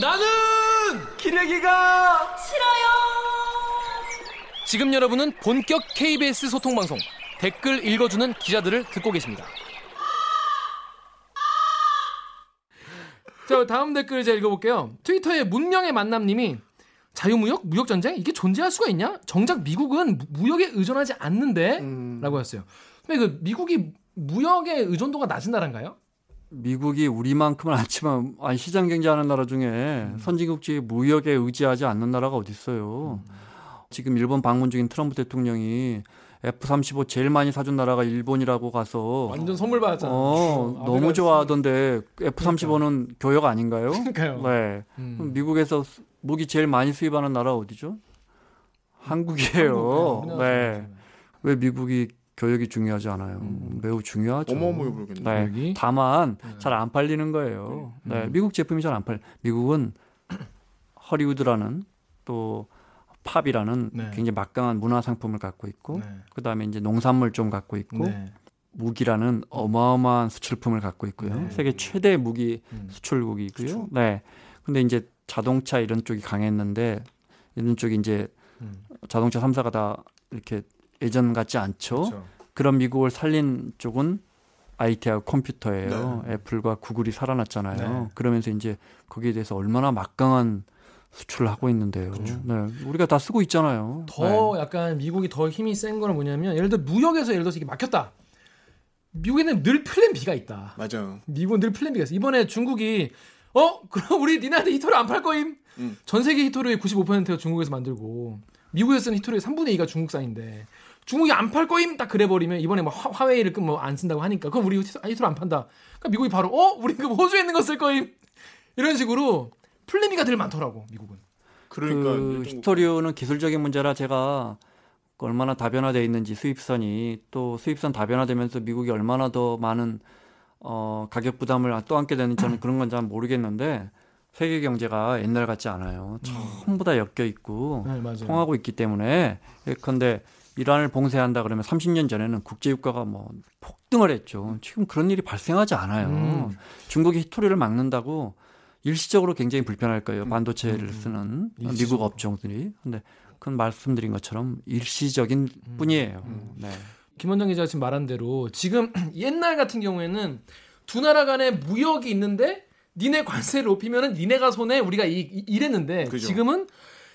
나는 기레기가 싫어요. 지금 여러분은 본격 KBS 소통 방송 댓글 읽어주는 기자들을 듣고 계십니다. 자 다음 댓글 제가 읽어볼게요. 트위터에 문명의 만남님이 자유무역, 무역전쟁 이게 존재할 수가 있냐? 정작 미국은 무- 무역에 의존하지 않는데 음. 라고 했어요. 근데 그 미국이 무역의 의존도가 낮은 나라인가요? 미국이 우리만큼은 않지만 아니 시장 경제하는 나라 중에 선진국주의 무역에 의지하지 않는 나라가 어디 있어요. 지금 일본 방문 중인 트럼프 대통령이 F-35 제일 많이 사준 나라가 일본이라고 가서 완전 선물 받았잖아. 어, 아, 너무 좋아하던데 F-35는 교역 아닌가요? 그러니까요. 네. 음. 그럼 미국에서 수- 무기 제일 많이 수입하는 나라 어디죠? 한국이에요. 한국, 네. 왜 미국이 교역이 중요하지 않아요? 음. 매우 중요하죠. 어마어마해 보이겠네. 네. 다만 잘안 팔리는 거예요. 네. 음. 미국 제품이 잘 안 팔. 미국은 허리우드라는 또 팝이라는 네. 굉장히 막강한 문화 상품을 갖고 있고 네. 그다음에 이제 농산물 좀 갖고 있고 네. 무기라는 어마어마한 수출품을 갖고 있고요. 네. 세계 최대 무기 음. 수출국이고요. 그쵸. 네. 근데 이제 자동차 이런 쪽이 강했는데 이런 쪽이 이제 음. 자동차 3사가 다 이렇게 예전 같지 않죠. 그렇죠. 그런 미국을 살린 쪽은 IT하고 컴퓨터예요. 애플과 구글이 살아났잖아요. 네. 그러면서 이제 거기에 대해서 얼마나 막강한 수출을 하고 있는데요. 네. 우리가 다 쓰고 있잖아요. 더 약간 미국이 더 힘이 센 거는 뭐냐면 예를 들어 무역에서 예를 들어서 이게 막혔다. 미국에는 늘 plan B가 있다. 맞아요. 미국은 늘 plan B가 있어. 이번에 중국이 어 그럼 우리 니네한테 히토리 안팔 거임? 음. 전 세계 히토리의 95%가 중국에서 만들고 미국에서 쓰는 히토리의 3분의 2가 중국산인데 중국이 안 팔 거임 딱 그래 버리면 이번에 뭐 화, 화웨이를 뭐안 쓴다고 하니까 그럼 우리 히토리 안 판다. 그러니까 미국이 바로 어 우리 그 호주에 있는 거 쓸 거임 이런 식으로 B가 늘 많더라고 미국은. 그러니까 그 히토리오는 기술적인 문제라 제가 얼마나 다변화되어 있는지 수입선이 또 수입선 다변화되면서 미국이 얼마나 더 많은 어, 가격 부담을 또 안게 되는지 저는 그런 건 잘 모르겠는데 세계 경제가 옛날 같지 않아요. 전부 다 엮여 있고 네. 통하고 있기 때문에 예컨대 이란을 봉쇄한다 그러면 30년 전에는 국제 유가가 뭐 폭등을 했죠. 지금 그런 일이 발생하지 않아요. 음. 중국이 히토리를 막는다고 일시적으로 굉장히 불편할 음. 거예요. 반도체를 쓰는 미국 일시적으로. 업종들이. 근데 그건 말씀드린 것처럼 일시적인 음. 뿐이에요. 네. 김원장 기자가 지금 말한 대로 지금 옛날 같은 경우에는 두 나라 간에 무역이 있는데 니네 관세를 높이면은 니네가 손해 우리가 이, 이- 이랬는데 그죠. 지금은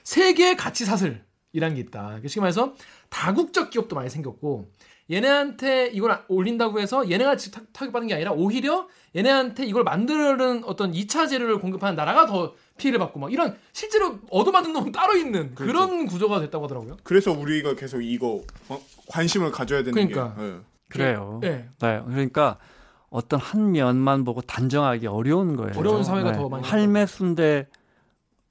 세계의 가치 사슬 이란 게 있다. 쉽게 말해서 다국적 기업도 많이 생겼고 얘네한테 이걸 올린다고 해서 얘네가 직 타격받는 게 아니라 오히려 얘네한테 이걸 만드는 어떤 2차 재료를 공급하는 나라가 더 피해를 받고 막 이런 실제로 얻어맞는 놈은 따로 있는 그런 구조가 됐다고 하더라고요. 그래서 우리가 계속 이거 어? 관심을 가져야 되는 그러니까. 게. 예. 그래요. 네. 네. 그러니까 어떤 한 면만 보고 단정하기 어려운 거예요. 어려운 사회가 더 많이 할매 순대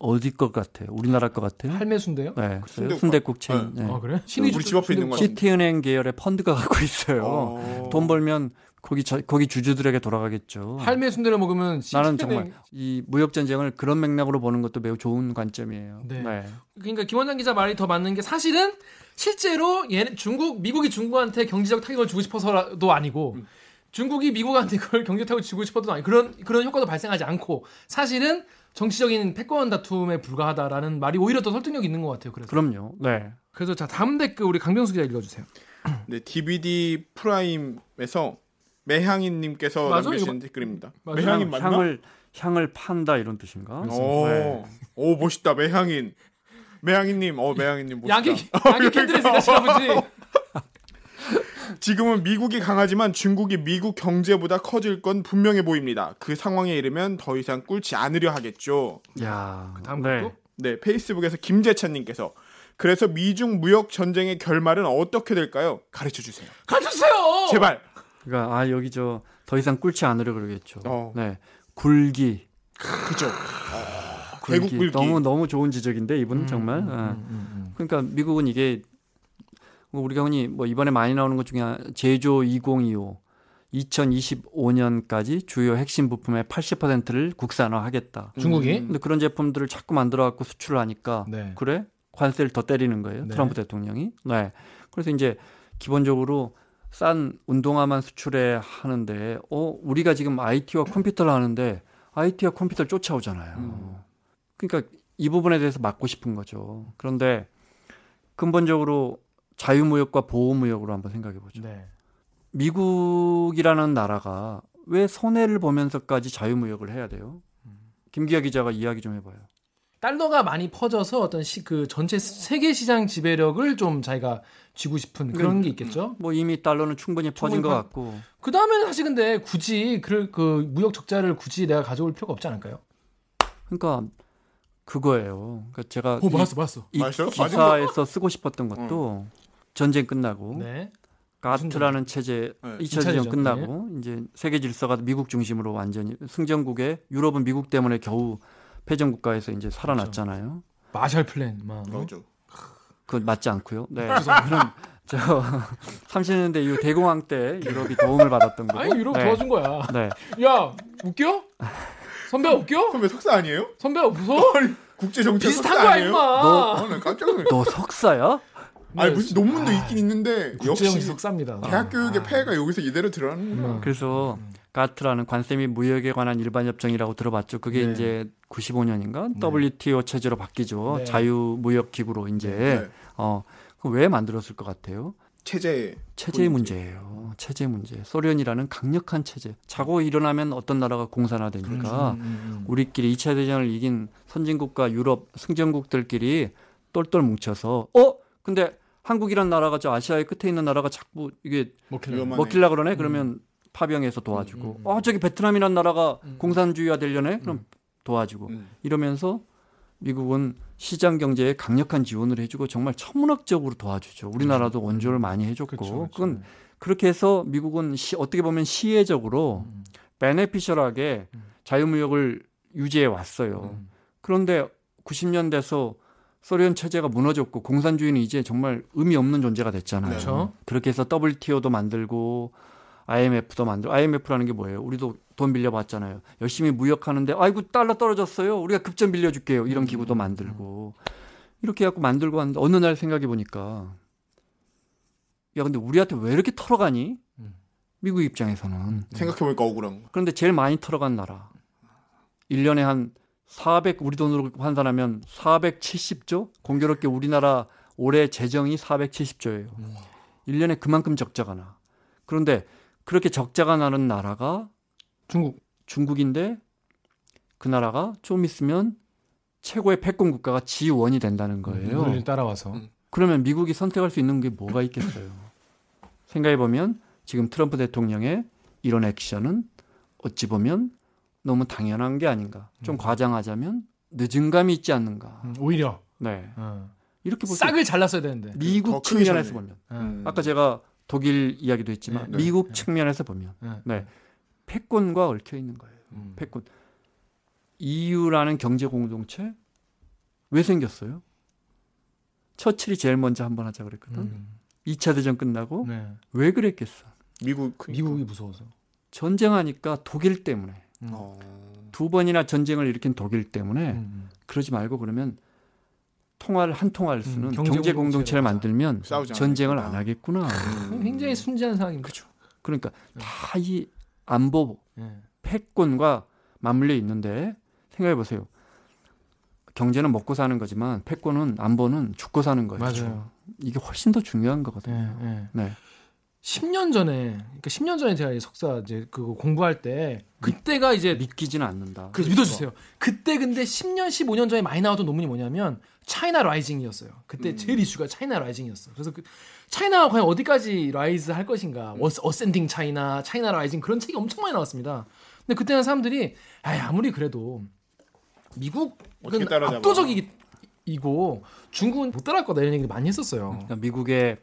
어디 것 같아요? 우리나라 것 같아요? 할매 순대요? 네, 순대국. 순대국 체인. 네. 아 그래? 우리 집 앞에 있는 거 같은데. 시티은행 계열의 펀드가 갖고 있어요. 어. 돈 벌면 거기 저- 거기 주주들에게 돌아가겠죠. 할매 순대를 먹으면 나는 시티은행- 정말 이 무역 전쟁을 그런 맥락으로 보는 것도 매우 좋은 관점이에요. 네. 네. 그러니까 김원장 기자 말이 더 맞는 게 사실은 실제로 얘 중국 미국이 중국한테 경제적 타격을 주고 싶어서도 아니고 음. 중국이 미국한테 그걸 경제 타격을 주고 싶어도 아니 그런 그런 효과도 발생하지 않고 사실은 정치적인 패권 다툼에 불과하다라는 말이 오히려 더 설득력 있는 것 같아요. 그래서 그럼요. 네. 그래서 자 다음 댓글 우리 강병수 기자 읽어주세요. 네, DVD 프라임에서 매향인님께서? 남기신 이거- 댓글입니다. 맞아? 매향인 맞나? 향을 향을 판다 이런 뜻인가? 오, 네. 오 멋있다 매향인. 매향인님, 어 매향인님 멋있다. 양기 양기 캔들에 생각하시나 보지. 지금은 미국이 강하지만 중국이 미국 경제보다 커질 건 분명해 보입니다. 그 상황에 이르면 더 이상 꿇지 않으려 하겠죠. 야. 다음 네. 것도 네, 페이스북에서 김재찬님께서 그래서 미중 무역 전쟁의 결말은 어떻게 될까요? 가르쳐 주세요. 가주세요. 제발. 그러니까 아 여기 저 더 이상 꿇지 않으려 그러겠죠. 어. 네. 굴기. 그죠. 굴기. 대국 굴기. 너무 너무 좋은 지적인데 이분 은 정말. 음, 예. 음, 음. 그러니까 미국은 이게 뭐 우리가 흔히 뭐 이번에 많이 나오는 것 중에 제조 2025 2025년까지 주요 핵심 부품의 80%를 국산화하겠다. 중국이 근데 그런 제품들을 자꾸 만들어 갖고 수출을 하니까 네. 그래 관세를 더 때리는 거예요. 네. 트럼프 대통령이. 네. 그래서 이제 기본적으로 싼 운동화만 수출해 하는데 어 우리가 지금 IT와 컴퓨터를 하는데 IT와 컴퓨터를 쫓아오잖아요. 그러니까 이 부분에 대해서 막고 싶은 거죠. 그런데 근본적으로 자유무역과 보호무역으로 한번 생각해 보죠. 네. 미국이라는 나라가 왜 손해를 보면서까지 자유무역을 해야 돼요? 김기아 기자가 이야기 좀 해봐요. 달러가 많이 퍼져서 어떤 시, 그 전체 세계 시장 지배력을 좀 자기가 쥐고 싶은 그런 게 있겠죠. 뭐 이미 달러는 충분히 퍼진 충분히 것 퍼- 같고 그 다음에는 사실 근데 굳이 그, 그 무역 적자를 굳이 내가 가져올 필요가 없지 않을까요? 그러니까 그거예요. 그러니까 제가 오 맞았어 맞았어. 이, 이? 맞은 기사에서 쓰고 싶었던 것도 전쟁 끝나고 네. 가트라는 체제 네. 2차 이차 대전 대전, 끝나고 이제 세계 질서가 미국 중심으로 완전히 승전국에 유럽은 미국 때문에 겨우 패전 국가에서 이제 살아났잖아요. 마샬 플랜 막. 어? 맞아. 그건 맞지 않고요. 네. 그럼 저 30년대 이후 대공황 때 유럽이 도움을 받았던 거고. 아니 유럽 네. 도와준 거야. 네. 야 웃겨? 선배가 웃겨? 선배 석사 아니에요? 선배가 무서워? 국제 정책 비슷한 석사 거야 아니에요? 임마. 어, 나 깜짝 놀랐어. 너 석사야? 아니 무슨 논문도 있긴 있는데 역시 석사입니다. 대학 교육의 아. 폐해가 여기서 이대로 드러나는구나. 음. 그래서 가트라는 관세 및 무역에 관한 일반 협정이라고 들어봤죠. 그게 네. 이제 95년인가 네. WTO 체제로 바뀌죠. 네. 자유 무역 기구로 이제 네. 어. 그왜 만들었을 것 같아요? 체제 체제의 문제. 문제예요. 체제 문제. 소련이라는 강력한 체제. 자고 일어나면 어떤 나라가 공산화되니까 음, 음, 음. 우리끼리 2차 대전을 이긴 선진국과 유럽 승전국들끼리 똘똘 뭉쳐서 어? 근데 한국이란 나라가 저 아시아의 끝에 있는 나라가 자꾸 이게 먹힐라. 먹힐라 그러네. 그러면 파병해서 도와주고 음, 음, 음. 어 저기 베트남이란 나라가 음. 공산주의화 되려네. 그럼 도와주고 음. 이러면서 미국은 시장 경제에 강력한 지원을 해주고 정말 천문학적으로 도와주죠. 우리나라도 원조를 많이 해줬고 그렇죠, 그렇죠. 그건 그렇게 해서 미국은 시, 어떻게 보면 시혜적으로 음. 베네피셜하게 자유무역을 유지해 왔어요. 음. 그런데 90년 돼서 소련 체제가 무너졌고 공산주의는 이제 정말 의미 없는 존재가 됐잖아요. 그렇죠. 그렇게 해서 WTO도 만들고 IMF도 만들고 IMF라는 게 뭐예요? 우리도 돈 빌려봤잖아요. 열심히 무역하는데 아이고 달러 떨어졌어요. 우리가 급전 빌려줄게요. 이런 기구도 만들고 이렇게 해갖고 만들고 하는데 어느 날 생각해 보니까 야 근데 우리한테 왜 이렇게 털어가니? 음. 미국 입장에서는 생각해 보니까 억울한 거. 그런데 제일 많이 털어간 나라. 1년에 한 400, 우리 돈으로 환산하면 470조? 공교롭게 우리나라 올해 재정이 470조예요. 음. 1년에 그만큼 적자가 나. 그런데 그렇게 적자가 나는 나라가 중국. 중국인데 그 나라가 좀 있으면 최고의 패권 국가가 지원이 된다는 거예요. 우리를 따라와서. 음. 그러면 미국이 선택할 수 있는 게 뭐가 있겠어요? 생각해 보면 지금 트럼프 대통령의 이런 액션은 어찌 보면 너무 당연한 게 아닌가. 좀 과장하자면 늦은 감이 있지 않는가. 음, 오히려 네. 어. 이렇게 볼수 싹을 잘랐어야 되는데. 미국 측면에서. 보면 음. 아까 제가 독일 이야기도 했지만 네, 네. 미국 네. 측면에서 보면 네. 네. 패권과 얽혀 있는 거예요. 음. 패권. EU라는 경제 공동체 왜 생겼어요? 처칠이 제일 먼저 한번 하자 그랬거든. 음. 2차 대전 끝나고 네. 왜 그랬겠어? 미국 그러니까. 미국이 무서워서. 전쟁하니까 독일 때문에 음. 어. 두 번이나 전쟁을 일으킨 독일 때문에 음. 그러지 말고 그러면 통화를 한 통화를 쓰는 음, 경제, 경제 공동체를 만들면 전쟁을. 안 하겠구나. 음. 굉장히 순진한 상황입니다. 그렇죠. 그러니까 다 이 안보 네. 패권과 맞물려 있는데 생각해 보세요. 경제는 먹고 사는 거지만 패권은 안보는 죽고 사는 거예요. 맞아요. 이게 훨씬 더 중요한 거거든요. 네, 네. 네. 10년 전에, 그러니까 10년 전에 제가 이 석사 이제 그거 공부할 때 그때가 이제 믿기지는 않는다. 그 믿어주세요. 그때 근데 10년, 15년 전에 많이 나왔던 논문이 뭐냐면 China rising이었어요. 그때 음. 제일 이슈가 China rising이었어. 그래서 그 China가 과연 어디까지 rise 할 것인가, 음. ascending China, China rising 그런 책이 엄청 많이 나왔습니다. 근데 그때는 사람들이 아 아무리 그래도 미국은? 압도적이고 중국은 못 따라갈 거다 이런 얘기를 많이 했었어요. 그러니까 미국에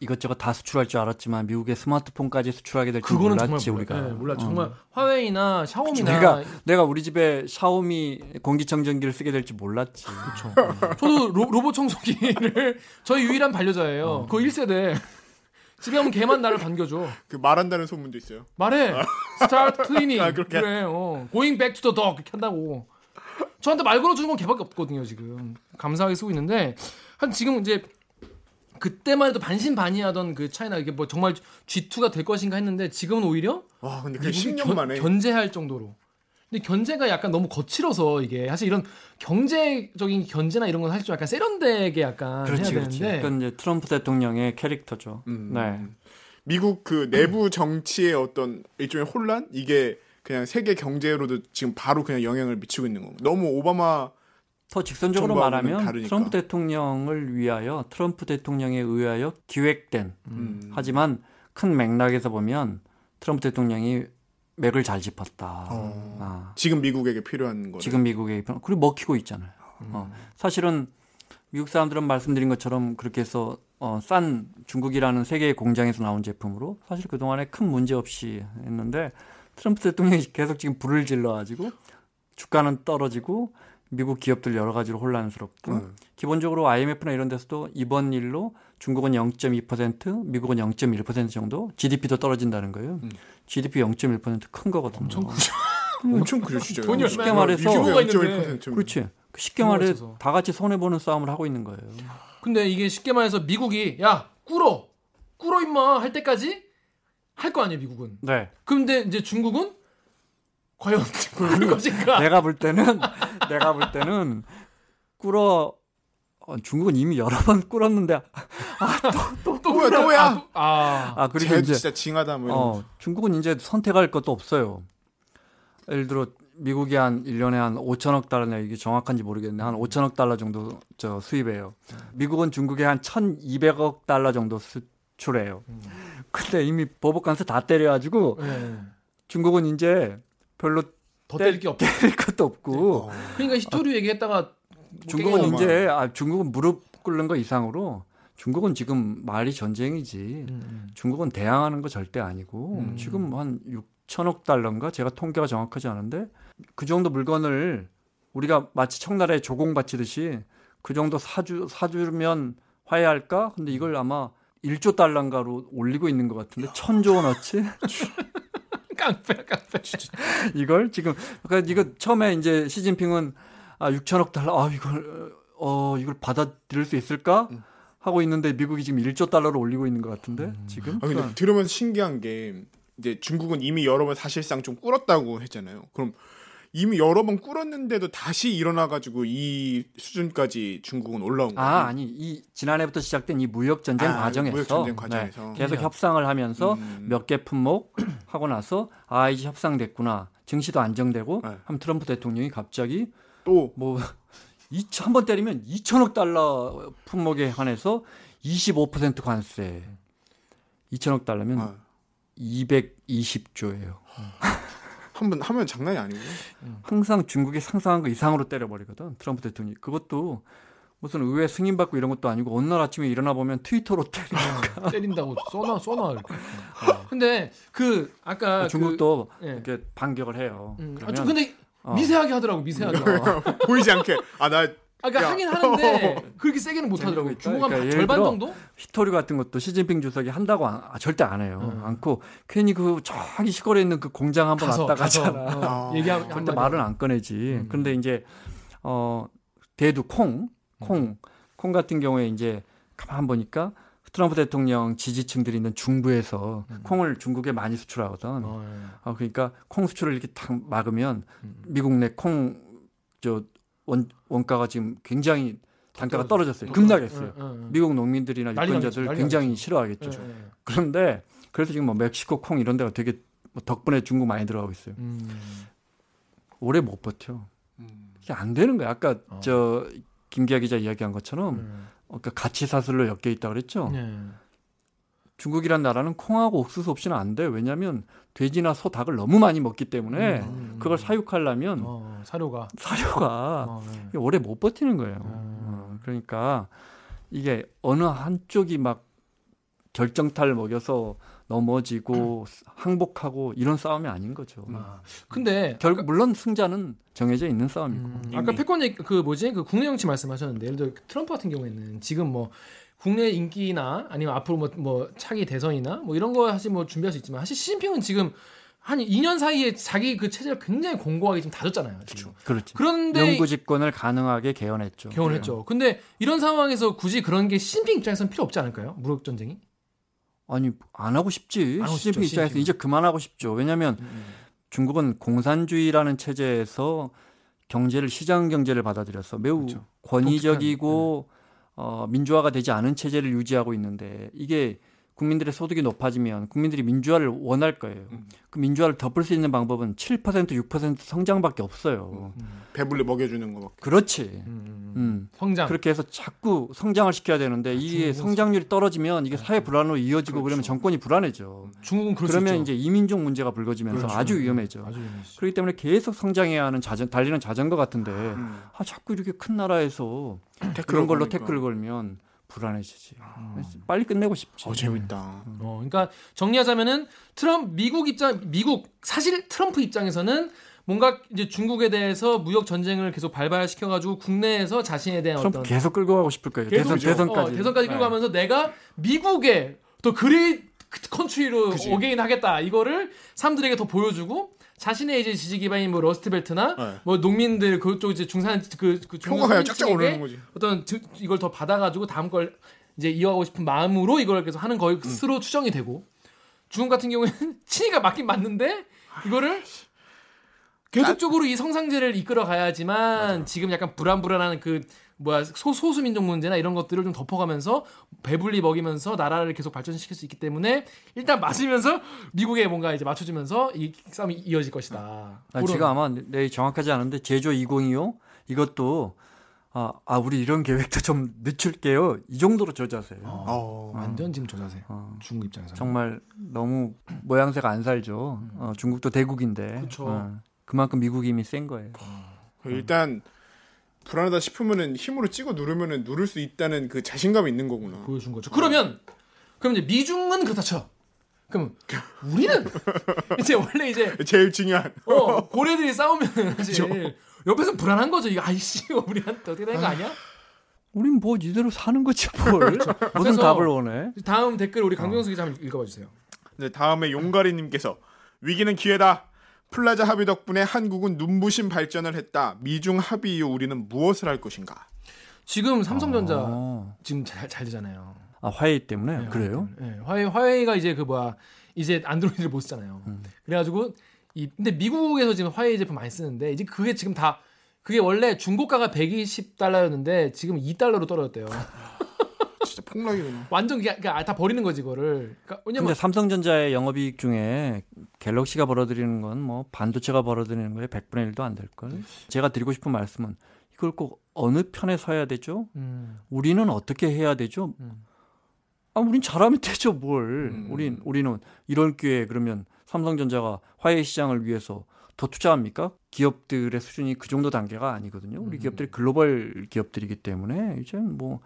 이것저것 다 수출할 줄 알았지만 미국의 스마트폰까지 수출하게 될줄 그거는 몰랐지 정말 우리가. 몰라. 네, 몰라. 어. 정말 화웨이나 샤오미나 내가 내가 우리 집에 샤오미 공기청정기를 쓰게 될 줄 몰랐지. 그렇죠. 저도 로, 로봇 청소기를 저희 유일한 반려자예요. 어. 그거 1세대. 집에 오면 걔만 나를 반겨줘. 그 말한다는 소문도 있어요. 말해. Start cleaning. 아, 그렇게? 그래. 어. Going back to the dog. 이렇게 한다고. 저한테 말 걸어주는 건 걔밖에 없거든요 지금. 감사하게 쓰고 있는데 한 지금 이제 그때만 해도 반신반의하던 그 차이나 이게 뭐 정말 G2가 될 것인가 했는데 지금은 오히려 와 근데 미국이 10년 견- 만에 견제할 정도로. 근데 견제가 약간 너무 거칠어서 이게 사실 이런 경제적인 견제나 이런 건 사실 좀 약간 세련되게 약간 그렇지, 해야 그렇지. 되는데 그건 이제 트럼프 대통령의 캐릭터죠. 음. 네. 미국 그 내부 정치의 어떤 일종의 혼란 이게 그냥 세계 경제로도 지금 바로 그냥 영향을 미치고 있는 거고 너무 오바마 더 직선적으로 말하면 다르니까. 트럼프 대통령을 위하여 트럼프 대통령에 의하여 기획된 음. 하지만 큰 맥락에서 보면 트럼프 대통령이 맥을 잘 짚었다. 어. 아, 지금 미국에게 필요한 거 지금 미국의 입장 그리고 먹히고 있잖아요. 어, 사실은 미국 사람들은 말씀드린 것처럼 그렇게 해서 어, 싼 중국이라는 세계의 공장에서 나온 제품으로 사실 그 동안에 큰 문제 없이 했는데 트럼프 대통령이 계속 지금 불을 질러가지고 주가는 떨어지고 미국 기업들 여러 가지로 혼란스럽고 음. 기본적으로 IMF나 이런 데서도 이번 일로 중국은 0.2%, 미국은 0.1% 정도 GDP도 떨어진다는 거예요. 음. GDP 0.1%큰 거거든요. 엄청 크죠. 엄청 크죠 돈이 쉽게 말해서 규모가 있는데. 그렇지. 그 쉽게 규모가 말해 있어서. 다 같이 손해 보는 싸움을 하고 있는 거예요. 근데 이게 쉽게 말해서 미국이 야 꿇어 꿇어 임마 할 때까지 할 거 아니에요 미국은. 네. 근데 이제 중국은 과연 꿀 것인가? 내가 볼 때는 내가 볼 때는 꿇어 어, 중국은 이미 여러 번 꿇었는데 또 또야, 또야. 아, 아 그리고 쟤 이제 진짜 징하다 뭐 어, 중국은 이제 선택할 것도 없어요. 예를 들어 미국이 한 1년에 한 5천억 달러냐 이게 정확한지 모르겠는데 한 5천억 달러 정도 저 수입해요. 미국은 중국에 한 1,200억 달러 정도 수출해요. 근데 이미 버벅간서 다 때려 가지고 네. 중국은 이제 별로 더 때릴 게 없다. 때릴 것도 없고 어. 그러니까 히토류 얘기했다가 중국은 깽깽이만. 이제 아, 중국은 무릎 꿇는 거 이상으로 중국은 지금 말이 전쟁이지. 음, 중국은 대항하는 거 절대 아니고 음. 지금 한 6천억 달러인가 제가 통계가 정확하지 않은데 그 정도 물건을 우리가 마치 청나라에 조공 바치듯이 그 정도 사주 사주면 화해할까? 근데 이걸 아마 1조 달러인가로 올리고 있는 것 같은데 천조 원어치 깡패 깡패. 이걸 지금 그러니까 이거 처음에 이제 시진핑은 아 6천억 달러 아 이걸 어 이걸 받아들일 수 있을까 음. 하고 있는데 미국이 지금 1조 달러로 올리고 있는 것 같은데 음. 지금 아 근데 그러니까 들으면서 신기한 게 이제 중국은 이미 여러 번 사실상 좀 꿇었다고 했잖아요. 그럼 이미 여러 번 꿇었는데도 다시 일어나 가지고 이 수준까지 중국은 올라온 거예요. 아 아니 이 지난해부터 시작된 이 무역 전쟁 아, 과정에서, 무역 전쟁 과정에서. 네, 계속 음. 협상을 하면서 음. 몇개 품목 하고 나서 아 이제 협상됐구나 증시도 안정되고 네. 하면 트럼프 대통령이 갑자기 또뭐 한 번 때리면 2천억 달러 품목에 한해서 25% 관세 2천억 달러면 아, 220조예요. 한번 하면 장난이 아니고. 항상 중국이 상상한 거 이상으로 때려버리거든 트럼프 대통령이 그것도 무슨 의회 승인 받고 이런 것도 아니고 어느 날 아침에 일어나 보면 트위터로 때려. 어, 때린다고 쏘나 쏘나 이렇게. 근데 그 아까 중국도 그, 예. 이렇게 반격을 해요. 음, 아, 그러면 좀 근데 어. 미세하게 하더라고 미세하게. 아, 보이지 않게. 아 나 그러니까 야. 하긴 하는데 그렇게 세게는 못 재미가 하더라고. 있다. 중국 한 그러니까 절반 정도? 히토리 같은 것도 시진핑 주석이 한다고 안- 아, 절대 안 해요. 음. 않고 괜히 그 저기 시골에 있는 그 공장 한번 왔다 가잖아. 어, 아. 얘기하고 절대 말은 안 꺼내지. 음. 그런데 이제 어 대두 콩, 콩, 콩 같은 경우에 이제 가만 보니까 트럼프 대통령 지지층들이 있는 중부에서 음. 콩을 중국에 많이 수출하거든. 어, 예. 아 그러니까 콩 수출을 이렇게 탁 막으면 음. 미국 내 콩 저 원 원가가 지금 굉장히 단가가 떨어졌어요. 어, 급락했어요. 어, 어, 어. 미국 농민들이나 유권자들 굉장히 나겠죠. 싫어하겠죠. 예, 예. 그런데 그래서 지금 뭐 멕시코 콩 이런 데가 되게 뭐 덕분에 중국 많이 들어가고 있어요. 음. 오래 못 버텨. 음. 이게 안 되는 거야. 아까 어. 저 김기아 기자 이야기한 것처럼 음. 어, 그러니까 가치 사슬로 엮여 있다 그랬죠. 예. 중국이란 나라는 콩하고 옥수수 없이는 안 돼. 왜냐하면 돼지나 소 닭을 너무 많이 먹기 때문에 음. 그걸 사육하려면 어, 사료가 사료가 어, 예. 이게 오래 못 버티는 거예요. 음. 어, 그러니까 이게 어느 한쪽이 막 결정타를 먹여서 넘어지고 항복하고 이런 싸움이 아닌 거죠. 아, 근데 결국 물론 승자는 정해져 있는 싸움이고. 음, 이미. 아까 패권 얘기- 그 뭐지 그 국내 정치 말씀하셨는데 예를 들어 트럼프 같은 경우에는 지금 뭐 국내 인기나 아니면 앞으로 뭐, 뭐 차기 대선이나 뭐 이런 거 사실 뭐 준비할 수 있지만 사실 시진핑은 지금 한 2년 사이에 자기 그 체제를 굉장히 공고하게 지금 다졌잖아요. 지금. 그렇지. 그런데 영구 집권을 가능하게 개헌했죠. 개헌했죠. 근데 이런 상황에서 굳이 그런 게 시진핑 입장에서는 필요 없지 않을까요? 무력 전쟁이? 아니 안 하고 싶지. 안 시진핑 입장에서 시진핑. 이제 그만하고 싶죠. 왜냐하면 음. 중국은 공산주의라는 체제에서 경제를 시장 경제를 받아들여서 매우 그렇죠. 권위적이고 어, 민주화가 되지 않은 체제를 유지하고 있는데 이게 국민들의 소득이 높아지면 국민들이 민주화를 원할 거예요. 음. 그 민주화를 덮을 수 있는 방법은 7% 6% 성장밖에 없어요. 배불리 먹여주는 거. 그렇지. 음. 음. 성장. 그렇게 해서 자꾸 성장을 시켜야 되는데 이게 중국은 성장률이 떨어지면 이게 사회 불안으로 이어지고 그러면 그렇죠. 정권이 불안해져. 중국은 그러면. 이제 이민족 문제가 불거지면서 그렇죠. 아주 위험해져. 아주. 그렇기 때문에 계속 성장해야 하는 자전, 달리는 자전거 같은데 음. 아 자꾸 이렇게 큰 나라에서 그런 걸로 거니까. 태클을 걸면 불안해지지. 빨리 끝내고 싶지. 어 재밌다. 어, 그러니까 정리하자면은 트럼프 미국 입장 미국 사실 트럼프 입장에서는 뭔가 이제 중국에 대해서 무역 전쟁을 계속 발발시켜 가지고 국내에서 자신에 대한 트럼프 어떤 계속 끌고 가고 싶을 거예요. 대선 계속이죠. 대선까지. 어, 대선까지 끌고 네. 가면서 내가 미국의 또 great country로. again 하겠다 이거를 사람들에게 더 보여주고 자신의 이제 지지 기반인 뭐 러스트벨트나 네. 뭐 농민들 그쪽 이제 중산 그, 그 중간 쫙쫙 오르는 거지. 어떤 드- 이걸 더 받아가지고 다음 걸 이제 이어가고 싶은 마음으로 이걸 계속 하는 것으로 추정이 되고 중국 같은 경우에는 친이가 맞긴 맞는데 이거를 계속적으로 이 성상제를 이끌어 가야지만 지금 약간 불안불안한 그 뭐야 소, 소수 민족 문제나 이런 것들을 좀 덮어가면서 배불리 먹이면서 나라를 계속 발전시킬 수 있기 때문에 일단 맞으면서 미국에 뭔가 이제 맞춰주면서 이 싸움이 이어질 것이다. 아, 제가 아마 내 정확하지 않은데 제조 2025 이것도 아, 아 우리 이런 계획도 좀 늦출게요. 이 정도로 저자세요. 어. 완전 지금 저 자세. 어. 중국 입장에서. 정말 너무 모양새가 안 살죠. 어, 중국도 대국인데. 어, 그만큼 미국 힘이 센 거예요. 일단 불안하다 싶으면은 힘으로 찍어 누르면은 누를 수 있다는 그 자신감이 있는 거구나. 보여준 거죠. 그러면 그럼 이제 미중은 그렇다 쳐. 그럼 우리는 이제 원래 이제 제일 중요한. 어, 고래들이 싸우면 옆에서 불안한 거죠. 이거 아이씨 우리 한테 어떻게 되는 거 아니야? 우린 뭐 이대로 사는 거지 뭘. 무슨 그래서- 답을 원해? 다음 댓글 우리 강병수 기자 한번 읽어봐 주세요. 네, 다음에 용가리님께서 위기는 기회다. 플라자 합의 덕분에 한국은 눈부신 발전을 했다. 미중 합의 이후 우리는 무엇을 할 것인가? 지금 삼성전자 어. 지금 잘, 잘 되잖아요. 아 화웨이 때문에 네, 그래요? 네, 화웨이 화웨이가 이제 그 뭐야 이제 안드로이드를 못 쓰잖아요. 음. 그래가지고 이 근데 미국에서 지금 화웨이 제품 많이 쓰는데 이제 그게 지금 다 그게 원래 중고가가 120달러였는데 지금 2달러로 떨어졌대요. 진짜 폭락이구나. 완전 그냥, 그냥 다 버리는 거지 이거를. 그러니까 왜냐면 근데 삼성전자의 영업이익 중에 갤럭시가 벌어들이는 건 뭐 반도체가 벌어들이는 거에 100분의 1도 안 될 걸. 제가 드리고 싶은 말씀은 이걸 꼭 어느 편에 서야 되죠? 음, 우리는 어떻게 해야 되죠? 음. 아, 우린 잘하면 되죠, 뭘. 음. 우린 우리는 이런 기회에 그러면 삼성전자가 화해 시장을 위해서 더 투자합니까? 기업들의 수준이 그 정도 단계가 아니거든요. 우리 음. 기업들이 글로벌 기업들이기 때문에 이제 뭐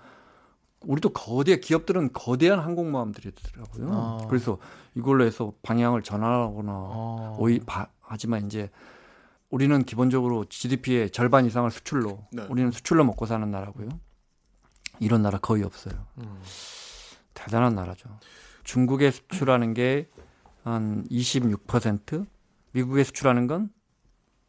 우리도 거대 기업들은 거대한 항공모함들이더라고요. 아. 그래서 이걸로 해서 방향을 전환하거나 어. 오히 바, 하지만 이제 우리는 기본적으로 GDP의 절반 이상을 수출로 네. 우리는 수출로 먹고 사는 나라고요. 이런 나라 거의 없어요. 음. 대단한 나라죠. 중국에 수출하는 게 한 26%, 미국에 수출하는 건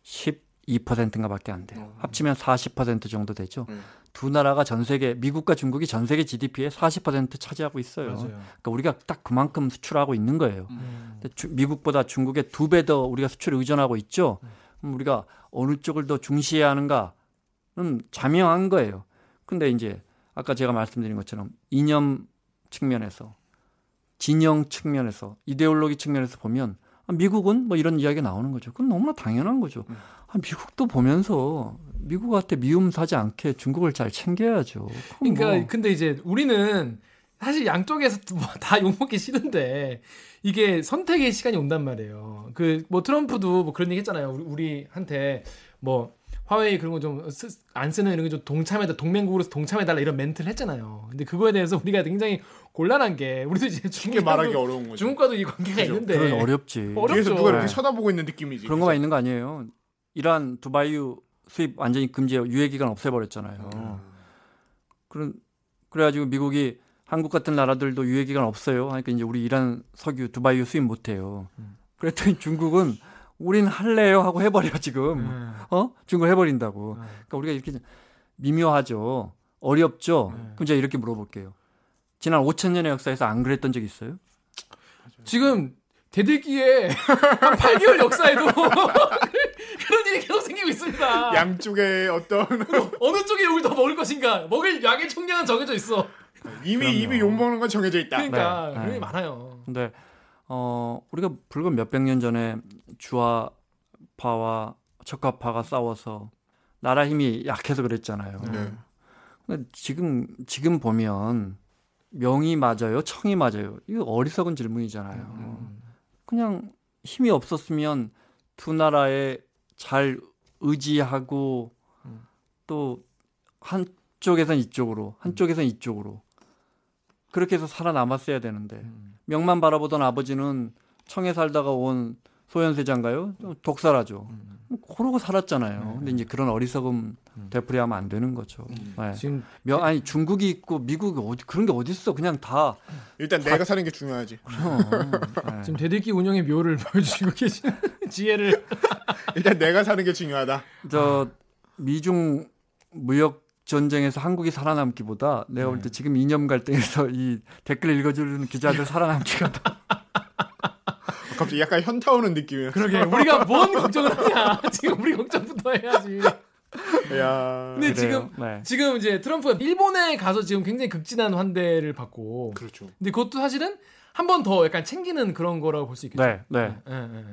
12%인가밖에 안 돼요. 어. 합치면 40% 정도 되죠. 음. 두 나라가 전 세계 미국과 중국이 전 세계 GDP의 40% 차지하고 있어요. 맞아요. 그러니까 우리가 딱 그만큼 수출하고 있는 거예요. 음. 주- 미국보다 중국에 두 배 더 우리가 수출에 의존하고 있죠. 그럼 우리가 어느 쪽을 더 중시해야 하는가는 자명한 거예요. 근데 이제 아까 제가 말씀드린 것처럼 이념 측면에서 진영 측면에서 이데올로기 측면에서 보면 아, 미국은 뭐 이런 이야기가 나오는 거죠. 그건 너무나 당연한 거죠. 아, 미국도 보면서 미국한테 미움 사지 않게 중국을 잘 챙겨야죠. 그러니까 뭐 근데 이제 우리는 사실 양쪽에서 뭐다 욕먹기 싫은데 이게 선택의 시간이 온단 말이에요. 그 뭐 트럼프도 뭐 그런 얘기 했잖아요. 우리, 우리한테 뭐 화웨이 그런 거 좀 안 쓰는 이런 게 좀 동참해다 동맹국으로서 동참해달라 이런 멘트를 했잖아요. 근데 그거에 대해서 우리가 굉장히 곤란한 게 우리도 이제 쉽게 말하기 중국과도 어려운 거죠. 중국과도 이 관계가 그죠. 있는데 그건 어렵지. 어렵죠. 뒤에서 누가 이렇게 네. 쳐다보고 있는 느낌이지. 그런 거만 있는 거 아니에요. 이란 두바이유 수입 완전히 금지 유예 기간 없애버렸잖아요. 음. 그런 그래가지고 미국이 한국 같은 나라들도 유예 기간 없어요. 하니까 이제 우리 이란 석유 두바이유 수입 못해요. 그랬더니 중국은 우린 할래요 하고 해버려 지금. 음. 어? 중국 해버린다고. 음. 그러니까 우리가 이렇게 미묘하죠. 어렵죠. 네. 그럼 제가 이렇게 물어볼게요. 지난 5천 년의 역사에서 안 그랬던 적 있어요? 지금 대들기에 한 8개월 역사에도 그런 일이 계속 생기고 있습니다. 양쪽에 어떤 어느 쪽에 욕을 더 먹을 것인가? 먹을 약의 총량은 정해져 있어. 이미 그럼요. 입이 욕 먹는 건 정해져 있다. 그러니까 네, 그런 게 네. 많아요. 근데 어 우리가 불과 몇백 년 전에 주화파와 척화파가 싸워서 나라 힘이 약해서 그랬잖아요. 네. 근데 지금 지금 보면 명이 맞아요, 청이 맞아요. 이거 어리석은 질문이잖아요. 음. 그냥 힘이 없었으면 두 나라에 잘 의지하고 음. 또 한쪽에선 이쪽으로, 한쪽에선 이쪽으로 그렇게 해서 살아남았어야 되는데 음. 명만 바라보던 아버지는 청에 살다가 온 소현세자인가요? 독살하죠. 음. 그러고 살았잖아요. 네. 근데 이제 그런 어리석음 음. 되풀이하면 안 되는 거죠. 네. 지금 명, 아니 중국이 있고 미국이 어디 그런 게 어디 있어? 그냥 다. 일단 내가 사는 게 중요하지. 그럼. 네. 지금 대들기 운영의 묘를 보여주시고 계시는 지혜를 일단 내가 사는 게 중요하다. 저 미중 무역 전쟁에서 한국이 살아남기보다 내가 볼때 네. 지금 이념 갈등에서 이 댓글 읽어주는 기자들 살아남기가 더 갑자기 약간 현타 오는 느낌이야. 그러게 우리가 뭔 걱정을 하냐? 지금 우리 걱정부터 해야지. 야. 근데 지금 그래요. 네. 지금 이제 트럼프가 일본에 가서 지금 굉장히 극진한 환대를 받고 그렇죠. 근데 그것도 사실은 한 번 더 약간 챙기는 그런 거라고 볼 수 있겠죠. 네, 네. 예, 예, 예.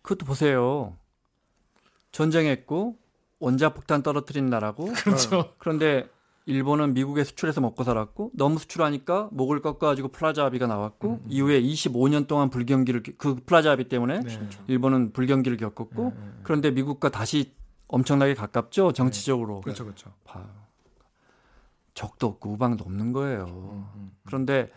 그것도 보세요. 전쟁했고 원자폭탄 떨어뜨린 나라고 그렇죠. 그런데 일본은 미국에 수출해서 먹고 살았고 너무 수출하니까 목을 꺾어가지고 플라자 합의가 나왔고 음. 이후에 25년 동안 불경기를 겪- 그 플라자 합의 때문에 네. 일본은 불경기를 겪었고 예, 예, 예. 그런데 미국과 다시 엄청나게 가깝죠 정치적으로 그렇죠, 그렇죠. 봐요. 적도 없고 우방도 없는 거예요. 음, 음, 그런데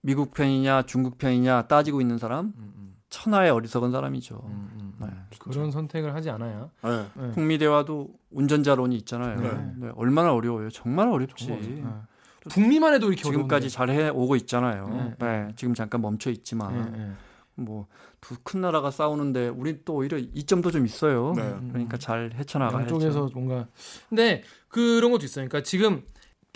미국 편이냐 중국 편이냐 따지고 있는 사람 음, 음, 천하의 어리석은 사람이죠. 음, 음. 네. 그런 선택을 하지 않아야. 네. 네. 북미 대화도 운전자론이 있잖아요. 네. 네, 얼마나 어려워요. 정말 어렵지. 네. 북미만 해도 이렇게 지금까지 잘해 오고 있잖아요. 네. 네. 지금 잠깐 멈춰 있지만. 뭐 두 큰 나라가 싸우는데 우리 또 오히려 이점도 좀 있어요. 네. 그러니까 잘 헤쳐나가야죠. 양쪽에서 뭔가 근데 그런 것도 있어요. 그러니까 지금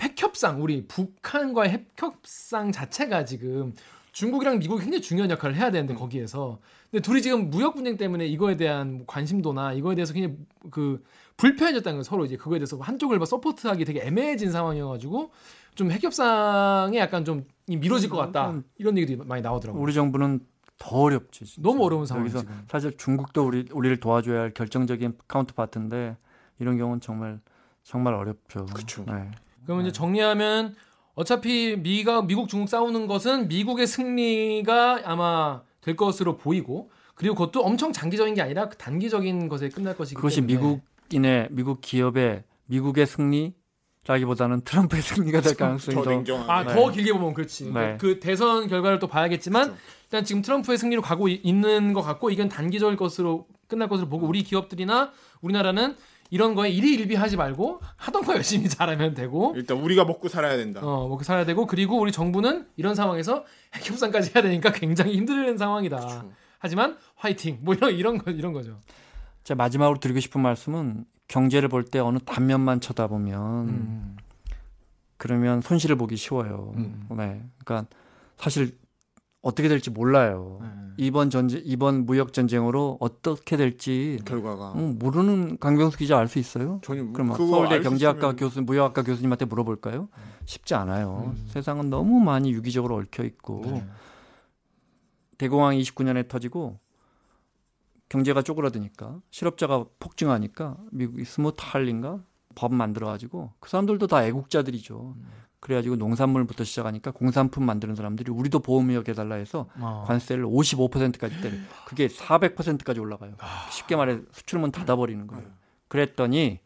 핵협상 우리 북한과의 핵협상 자체가 지금 중국이랑 미국이 굉장히 중요한 역할을 해야 되는데 거기에서 근데 둘이 지금 무역 분쟁 때문에 이거에 대한 뭐 관심도나 이거에 대해서 굉장히 그 불편해졌다는 거 서로 이제 그거에 대해서 한쪽을 막 support하기 되게 애매해진 상황이어가지고 좀 핵협상에 약간 좀 미뤄질 것 같다 음. 이런 얘기도 많이 나오더라고요. 우리 정부는 더 어렵지. 진짜. 너무 어려운 지금. 사실 중국도 우리 우리를 도와줘야 할 결정적인 counterpart인데 이런 경우는 정말 정말 어렵죠. 그쵸. 네. 그러면 이제 정리하면 어차피 미가 미국 중국 싸우는 것은 미국의 승리가 아마 될 것으로 보이고 그리고 그것도 엄청 장기적인 게 아니라 그 단기적인 것에 끝날 것이기 그것이 때문에 미국인의 미국 기업의 미국의 승리 라기보다는 트럼프의 승리가 될 가능성이 더더 냉정하게. 아, 네. 더 길게 보면 그렇지. 네. 그 대선 결과를 또 봐야겠지만 그쵸. 일단 지금 트럼프의 승리로 가고 이- 있는 것 같고 이건 단기적일 것으로 끝날 것으로 보고 우리 기업들이나 우리나라는 이런 거에 일희일비하지 말고 하던 거 열심히 잘하면 되고 일단 우리가 먹고 살아야 된다. 어, 먹고 살아야 되고 그리고 우리 정부는 이런 상황에서 핵협상까지 해야 되니까 굉장히 힘든 상황이다. 그쵸. 하지만 화이팅. 뭐 이런 이런 거 이런 거죠. 제가 마지막으로 드리고 싶은 말씀은 경제를 볼 때 어느 단면만 쳐다보면 음. 그러면 손실을 보기 쉬워요. 음. 네. 그러니까 사실 어떻게 될지 몰라요. 네. 이번 전쟁 이번 무역 전쟁으로 어떻게 될지 결과가 음, 모르는 강병수 기자 알 수 있어요? 전혀 그럼 서울대 경제학과 있으면- 교수 무역학과 교수님한테 물어볼까요? 쉽지 않아요. 음. 세상은 너무 많이 유기적으로 얽혀 있고 네. 대공황 29년에 터지고 경제가 쪼그라드니까 실업자가 폭증하니까 미국이 스무탈린가 법 만들어가지고 그 사람들도 다 애국자들이죠. 그래가지고 농산물부터 시작하니까 공산품 만드는 사람들이 우리도 보험무역 해달라 해서 어. 관세를 55%까지 때려. 그게 400%까지 올라가요. 쉽게 말해 수출문 닫아버리는 거예요. 그랬더니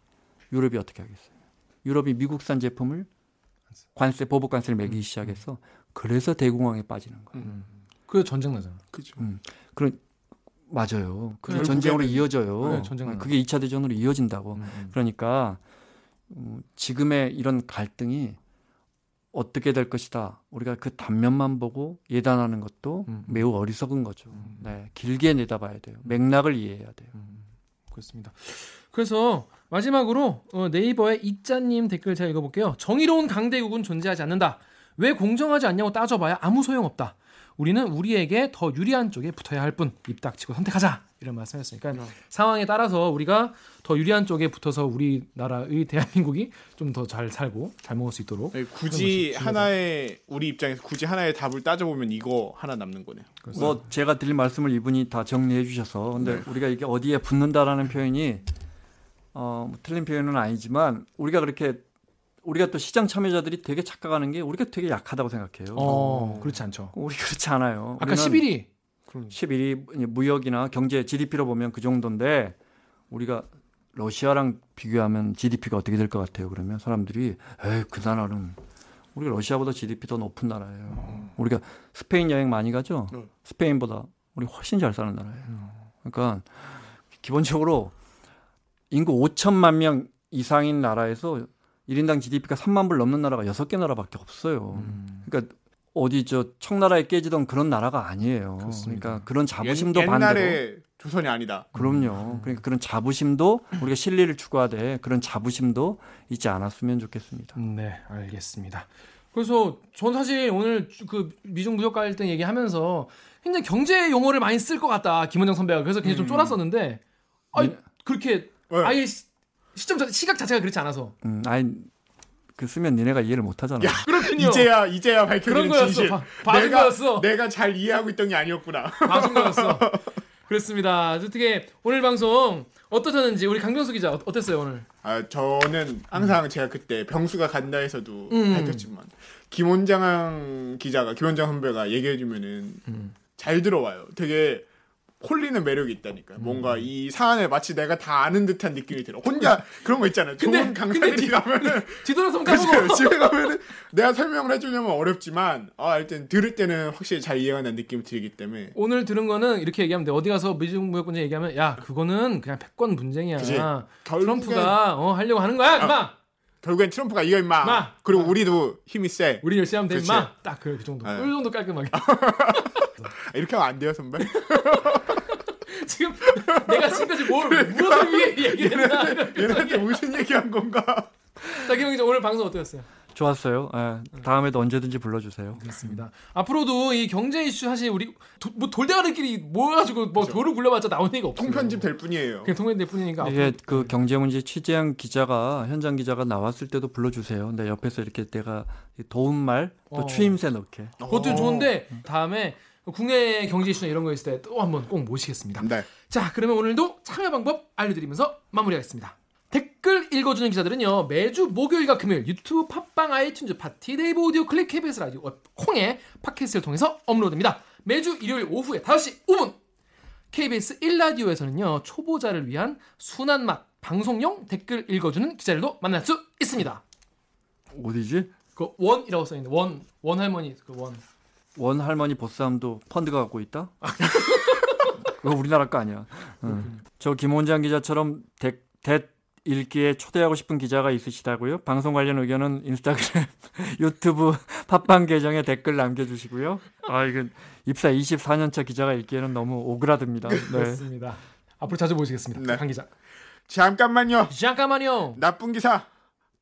유럽이 어떻게 하겠어요? 유럽이 미국산 제품을 관세 보복 관세를 매기기 시작해서 그래서 대공황에 빠지는 거예요. 음. 그 전쟁 나잖아. 그죠. 그런 맞아요. 그게 전쟁으로 이어져요. 네, 전쟁 나요. 그게 2차 대전으로 이어진다고. 음. 그러니까 음, 지금의 이런 갈등이 어떻게 될 것이다. 우리가 그 단면만 보고 예단하는 것도 음. 매우 어리석은 거죠. 음. 네, 길게 내다봐야 돼요. 맥락을 이해해야 돼요. 음, 그렇습니다. 그래서 마지막으로 어, 네이버의 이짜님 댓글 제가 읽어볼게요. 정의로운 강대국은 존재하지 않는다. 왜 공정하지 않냐고 따져봐야 아무 소용 없다. 우리는 우리에게 더 유리한 쪽에 붙어야 할 뿐 입 닥치고 선택하자. 이런 말씀했으니까 상황에 따라서 우리가 더 유리한 쪽에 붙어서 우리나라의 대한민국이 좀 더 잘 살고 잘 먹을 수 있도록 네, 굳이 하나의 우리 입장에서 굳이 하나의 답을 따져보면 이거 하나 남는 거네요. 뭐 제가 드릴 말씀을 이분이 다 정리해 주셔서 근데 우리가 이게 어디에 붙는다라는 표현이 어, 뭐 틀린 표현은 아니지만 우리가 그렇게 우리가 또 시장 참여자들이 되게 착각하는 게 우리가 되게 약하다고 생각해요. 어, 그렇지 않죠. 우리 그렇지 않아요. 아까 우리는 11위 11위 무역이나 경제 GDP로 보면 그 정도인데 우리가 러시아랑 비교하면 GDP가 어떻게 될 것 같아요? 그러면 사람들이 에이 그 나라는 우리가 러시아보다 GDP 더 높은 나라예요. 우리가 스페인 여행 많이 가죠? 네. 스페인보다 우리 훨씬 잘 사는 나라예요. 그러니까 기본적으로 인구 5천만 명 이상인 나라에서 1인당 GDP가 3만 불 넘는 나라가 6개 나라밖에 없어요. 그러니까 어디 저 청나라에 깨지던 그런 나라가 아니에요. 그렇습니다. 그러니까 그런 자부심도 옛, 반대로 옛날에 조선이 아니다. 그럼요. 그러니까 그런 자부심도 우리가 실리를 추구하되 그런 자부심도 잊지 않았으면 좋겠습니다. 네, 알겠습니다. 그래서 전 사실 오늘 그 미중 무역 갈등 얘기하면서 굉장히 경제 용어를 많이 쓸 것 같다 김원정 선배가 그래서 굉장히 좀 쫄았었는데 아니 그렇게 네. 아예 시, 시점 자, 시각 자체가 그렇지 않아서 음, 아니 그 쓰면 니네가 이해를 못 하잖아. 그렇군요. 이제야 이제야 거였어. 진실. 봐- 봐준 내가 거였어. 내가 잘 이해하고 있던 게 아니었구나. 봐준 거였어. 그렇습니다. 어떻게 오늘 방송 어떠셨는지 우리 강병수 기자 어- 어땠어요 오늘? 아 저는 항상 제가 그때 병수가 간다에서도 음. 밝혔지만 김원장 기자가 김원장 선배가 얘기해주면은 음. 잘 들어와요. 되게 홀리는 매력이 있다니까. 요 음. 뭔가 이 사안을 마치 내가 다 아는 듯한 느낌이 들어. 혼자 그런 거 있잖아요. 근데- 좋은 강사들이 근데 뒤- 가면은 뒤돌아서? 까보고 집에 가면은 내가 설명을 해주려면 어렵지만 아 일단 들을 때는 확실히 잘 이해가 되는 느낌이 들기 때문에 오늘 들은 거는 이렇게 얘기하면 돼. 어디 가서 미중 무역 분쟁 얘기하면 야 그거는 그냥 패권 분쟁이야. 그치. 트럼프가 어, 하려고 하는 거야, 임마. 결국엔 트럼프가 이거 임마. 마! 그리고 우리도 힘이 세. 우리 열심히 하면 돼. 임마. 딱그 정도. 네. 그 정도 깔끔하게. 아, 이렇게 하면 안 돼요 선배. 지금 내가 지금까지 뭘 무엇을 위해 얘기를 했나? 얘네한테 무슨 얘기한 건가? 오늘 방송 어떠셨어요? 좋았어요. 예, 다음에도 언제든지 불러주세요. 그렇습니다. 앞으로도 이 경제 이슈 사실 우리 도, 뭐 돌대가리끼리 모여가지고 뭐 돌을 굴려봤자 나온 얘기가 없어요. 통편집 될 뿐이에요. 그냥 통편될 뿐이니까. 앞으로 이게 그 경제 문제 취재한 기자가 현장 기자가 나왔을 때도 불러주세요. 근데 옆에서 이렇게 내가 도움말 또 어. 추임새 넣게. 그것도 어. 좋은데 다음에 국내 경제 이슈나 이런 거 있을 때 또 한번 꼭 모시겠습니다. 네. 자, 그러면 오늘도 참여 방법 알려드리면서 마무리하겠습니다. 댓글 읽어주는 기자들은요 매주 목요일과 금요일 유튜브 팟빵 아이튠즈 팟티 네이버 오디오클립 KBS 라디오 웹 콩에 팟캐스트를 통해서 업로드됩니다. 매주 일요일 오후에 5시 5분 KBS 1라디오에서는요 초보자를 위한 순한 맛 방송용 댓글 읽어주는 기자들도 만날 수 있습니다. 어디지? 그 원이라고 써 있는 원, 원 할머니 그 원. 원 할머니 보쌈도 펀드가 갖고 있다? 그거 우리나라 거 아니야. 응. 저 김원장 기자처럼 댓, 댓 읽기에 초대하고 싶은 기자가 있으시다고요? 방송 관련 의견은 인스타그램, 유튜브, 팟빵 계정에 댓글 남겨주시고요. 아 이건 입사 24년차 기자가 읽기에는 너무 오그라듭니다. 네. 그렇습니다. 앞으로 자주 모시겠습니다. 네. 강 기자. 잠깐만요. 잠깐만요. 나쁜 기사,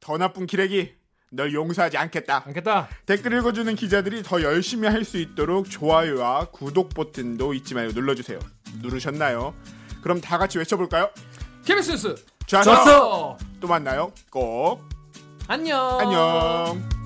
더 나쁜 기레기, 널 용서하지 않겠다. 않겠다. 댓글 읽어주는 기자들이 더 열심히 할 수 있도록 좋아요와 구독 버튼도 잊지 말고 눌러주세요. 누르셨나요? 그럼 다 같이 외쳐볼까요? KBS 뉴스 좋았어. 졌어. 또 만나요. 꼭 안녕. 안녕.